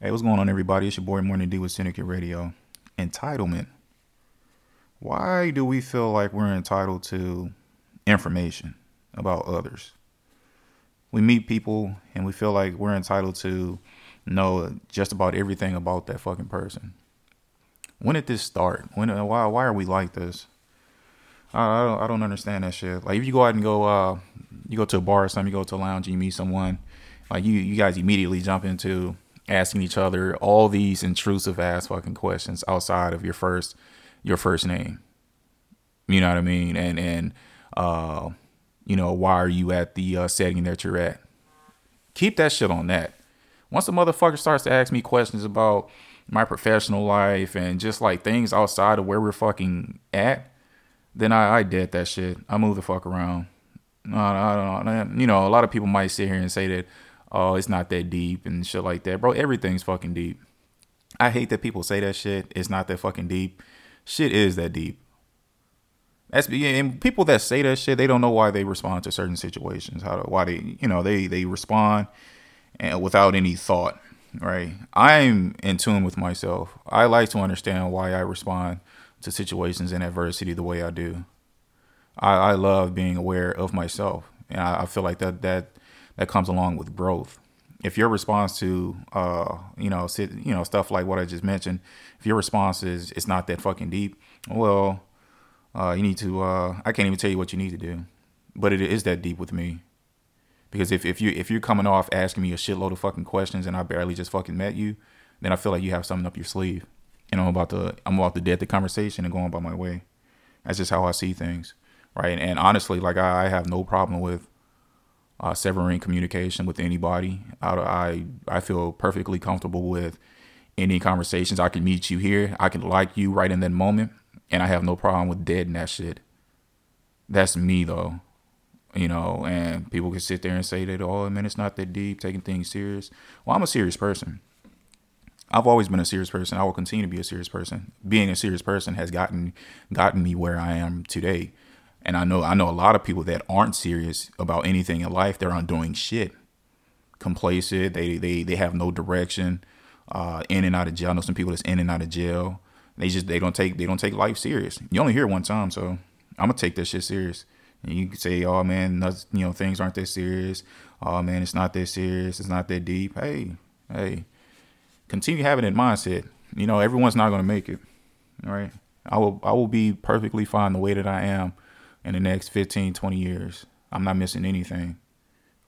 Hey, what's going on, everybody? It's your boy Morning D with Syndicate Radio. Entitlement. Why do we feel like we're entitled to information about others? We meet people and we feel like we're entitled to know just about everything about that fucking person. When did this start? When? Why? Why are we like this? I, I don't. I don't understand that shit. Like if you go out and go, uh, you go to a bar or something, you go to a lounge, and you meet someone, like you, you guys immediately jump into asking each other all these intrusive ass fucking questions outside of your first your first name. You know what I mean? And and uh, you know, why are you at the uh, setting that you're at? Keep that shit on that. Once a motherfucker starts to ask me questions about my professional life and just like things outside of where we're fucking at, then I, I did that shit. I move the fuck around. I don't know. You know, a lot of people might sit here and say that oh, it's not that deep and shit like that. Bro, everything's fucking deep. I hate that people say that shit. It's not that fucking deep. Shit is that deep. That's and people that say that shit, they don't know why they respond to certain situations. How to, why they you know they they respond and without any thought. Right. I'm in tune with myself. I like to understand why I respond to situations and adversity the way I do. I, I love being aware of myself, and I, I feel like that that that comes along with growth. If your response to uh, you know, sit, you know, stuff like what I just mentioned, if your response is it's not that fucking deep, well, uh, you need to uh, I can't even tell you what you need to do. But it is that deep with me. Because if, if you if you're coming off asking me a shitload of fucking questions and I barely just fucking met you, then I feel like you have something up your sleeve. And I'm about to I'm about to dead the conversation and going by my way. That's just how I see things. Right. And, and honestly, like I, I have no problem with uh, severing communication with anybody. I, I I feel perfectly comfortable with any conversations. I can meet you here. I can like you right in that moment, and I have no problem with dead in that shit. That's me though, you know. And people can sit there and say that, oh man, it's not that deep, taking things serious. Well, I'm a serious person. I've always been a serious person. I will continue to be a serious person. Being a serious person has gotten gotten me where I am today. And I know I know a lot of people that aren't serious about anything in life. They're on doing shit, complacent. They they they have no direction. Uh, in and out of jail. I know some people that's in and out of jail. They just they don't take they don't take life serious. You only hear one time, so I'm gonna take this shit serious. And you can say, "Oh man, you know things aren't that serious. Oh man, it's not that serious. It's not that deep." Hey, hey, continue having that mindset. You know, everyone's not gonna make it. All right, I will I will be perfectly fine the way that I am in the next 15, 20 years. I'm not missing anything.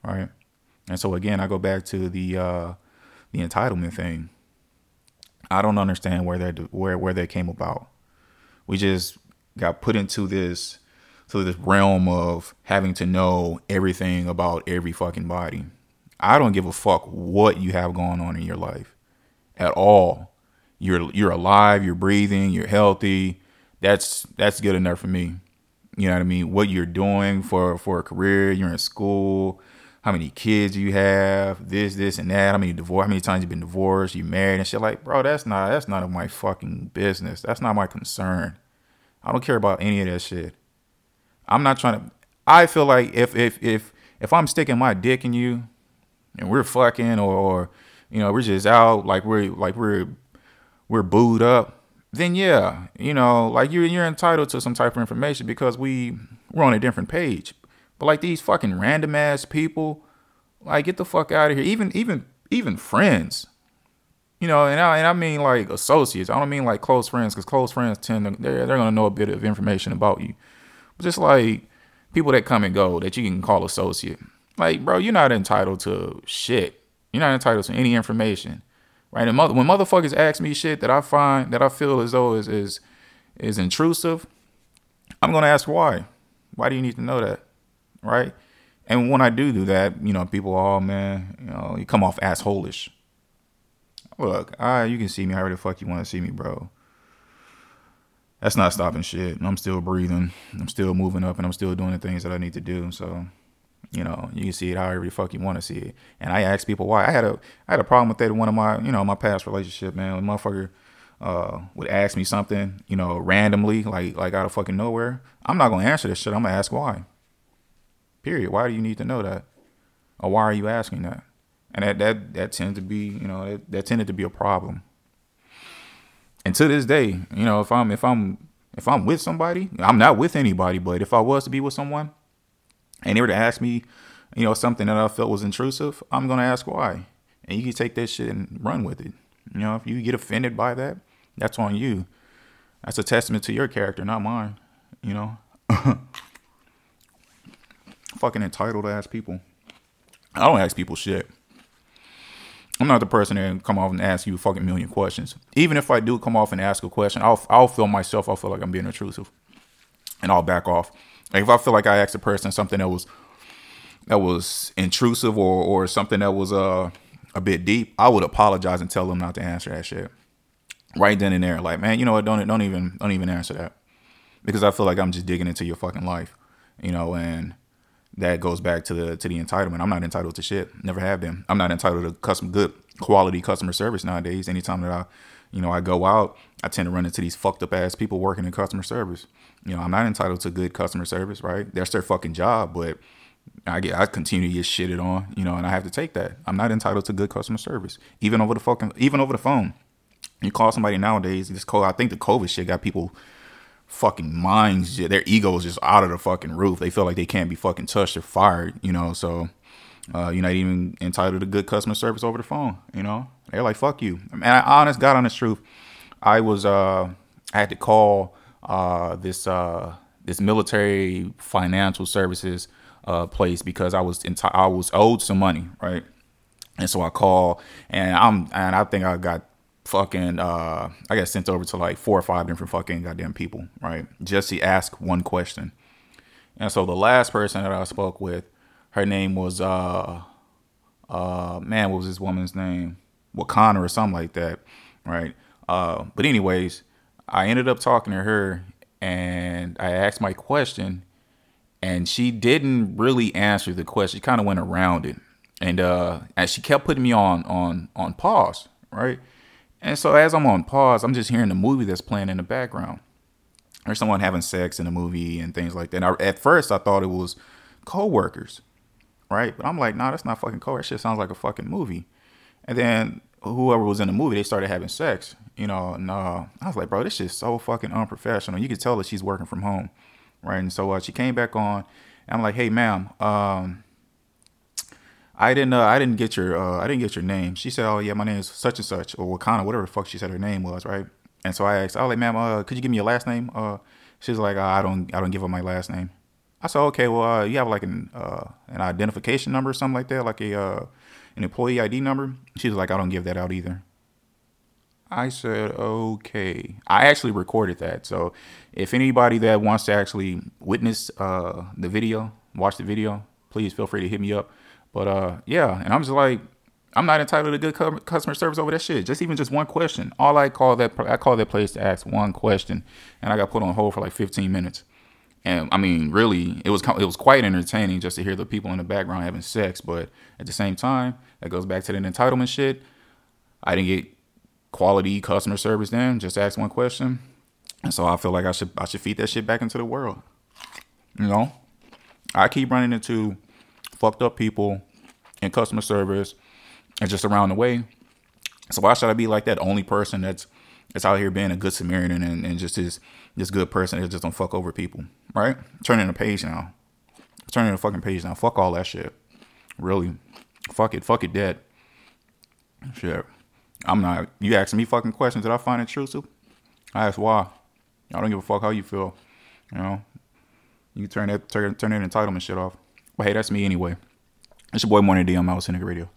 Right. And so again, I go back to the uh, the entitlement thing. I don't understand where that where where that came about. We just got put into this to this realm of having to know everything about every fucking body. I don't give a fuck what you have going on in your life at all. You're you're alive, you're breathing, you're healthy. That's that's good enough for me. You know what I mean? What you're doing for for a career, you're in school, how many kids you have, this, this, and that, how many divorce, how many times you've been divorced, you married and shit. Like, bro, that's not that's of my fucking business. That's not my concern. I don't care about any of that shit. I'm not trying to. I feel like if if if if I'm sticking my dick in you, and we're fucking, or, or you know, we're just out like we're like we're we're booed up then yeah, you know, like you're you're entitled to some type of information because we we're on a different page. But like these fucking random ass people, like get the fuck out of here. Even even even friends, you know, and I and I mean like associates. I don't mean like close friends because close friends tend to they're they're gonna know a bit of information about you. But just like people that come and go that you can call associate. Like, bro, you're not entitled to shit. You're not entitled to any information right? And mother, when motherfuckers ask me shit that I find that I feel as though is is is intrusive, I'm gonna ask why. Why do you need to know that, right? And when I do do that, you know, people, oh man, you know, you come off assholeish. Look, I you can see me however the fuck you want to see me, bro. That's not stopping shit. I'm still breathing. I'm still moving up, and I'm still doing the things that I need to do. So you know, you can see it however the fuck you want to see it. And I ask people why. I had a I had a problem with that in one of my, you know, my past relationship, man. When motherfucker uh, would ask me something, you know, randomly, like like out of fucking nowhere. I'm not gonna answer this shit. I'm gonna ask why. Period. Why do you need to know that? Or why are you asking that? and that that that tends to be you know that, that tended to be a problem. And to this day, you know, if I'm if I'm if I'm with somebody, I'm not with anybody, but if I was to be with someone, and they were to ask me, you know, something that I felt was intrusive, I'm gonna ask why, and you can take that shit and run with it. You know, if you get offended by that, that's on you. That's a testament to your character, not mine. You know, fucking entitled ass people. I don't ask people shit. I'm not the person that come off and ask you a fucking million questions. Even if I do come off and ask a question, I'll I'll feel myself. I'll feel like I'm being intrusive, and I'll back off. Like if I feel like I asked a person something that was that was intrusive or or something that was uh a bit deep, I would apologize and tell them not to answer that shit right then and there. Like man, you know what? Don't don't even don't even answer that because I feel like I'm just digging into your fucking life, you know, and that goes back to the to the entitlement. I'm not entitled to shit. Never have been. I'm not entitled to custom good quality customer service nowadays. Anytime that I, you know, I go out, I tend to run into these fucked up ass people working in customer service. You know, I'm not entitled to good customer service, right? That's their fucking job, but I get I continue to get shitted on, you know, and I have to take that. I'm not entitled to good customer service, even over the fucking even over the phone. You call somebody nowadays, this cold. I think the COVID shit got people fucking minds, their egos just out of the fucking roof. They feel like they can't be fucking touched or fired, you know. So uh, you're not even entitled to good customer service over the phone, you know. They're like, fuck you. Man, I, honest, God, honest truth, I was, uh, I had to call uh, this uh, this military financial services uh, place because I was enti- I was owed some money, right? And so I call, and I'm and I think I got fucking uh I got sent over to like four or five different fucking goddamn people, right? Just to ask one question. And so the last person that I spoke with, her name was uh uh man, what was this woman's name? Wakana or something like that, right? Uh but anyways, I ended up talking to her and I asked my question and she didn't really answer the question. She kind of went around it. And uh and she kept putting me on on on pause, right? And so as I'm on pause, I'm just hearing the movie that's playing in the background. Or someone having sex in a movie and things like that. And I, at first, I thought it was co-workers, right? But I'm like, nah, that's not fucking co. That shit sounds like a fucking movie. And then whoever was in the movie, they started having sex, you know. And uh, I was like, bro, this shit's so fucking unprofessional. You could tell that she's working from home, right? And so uh, she came back on. And I'm like, hey, ma'am, um, I didn't uh, I didn't get your uh, I didn't get your name. She said, Oh yeah, my name is such and such or Wakana, whatever the fuck she said her name was, right? And so I asked, I was like, ma'am, uh, could you give me your last name? Uh, she's like, I don't I don't give up my last name. I said, okay, well, uh, you have like an uh, an identification number or something like that, like a uh, an employee ID number. She's like, I don't give that out either. I said, okay. I actually recorded that. So if anybody that wants to actually witness uh, the video, watch the video, please feel free to hit me up. But uh, yeah, and I'm just like, I'm not entitled to good customer service over that shit. Just even just one question. All I call that I call that place to ask one question, and I got put on hold for like 15 minutes. And I mean, really, it was it was quite entertaining just to hear the people in the background having sex. But at the same time, that goes back to the entitlement shit. I didn't get quality customer service then. Just ask one question, and so I feel like I should I should feed that shit back into the world. You know, I keep running into fucked up people in customer service and just around the way. So why should I be like that only person that's that's out here being a good Samaritan and, and just this this good person that just don't fuck over people, right? Turning a page now. Turning a fucking page now. Fuck all that shit. Really. Fuck it. Fuck it dead. Shit. I'm not you asking me fucking questions that I find intrusive. I ask why. I don't give a fuck how you feel. You know? You turn that turn, turn that entitlement shit off. But hey, that's me anyway. It's your boy Morning D. I'm out Cynic Radio.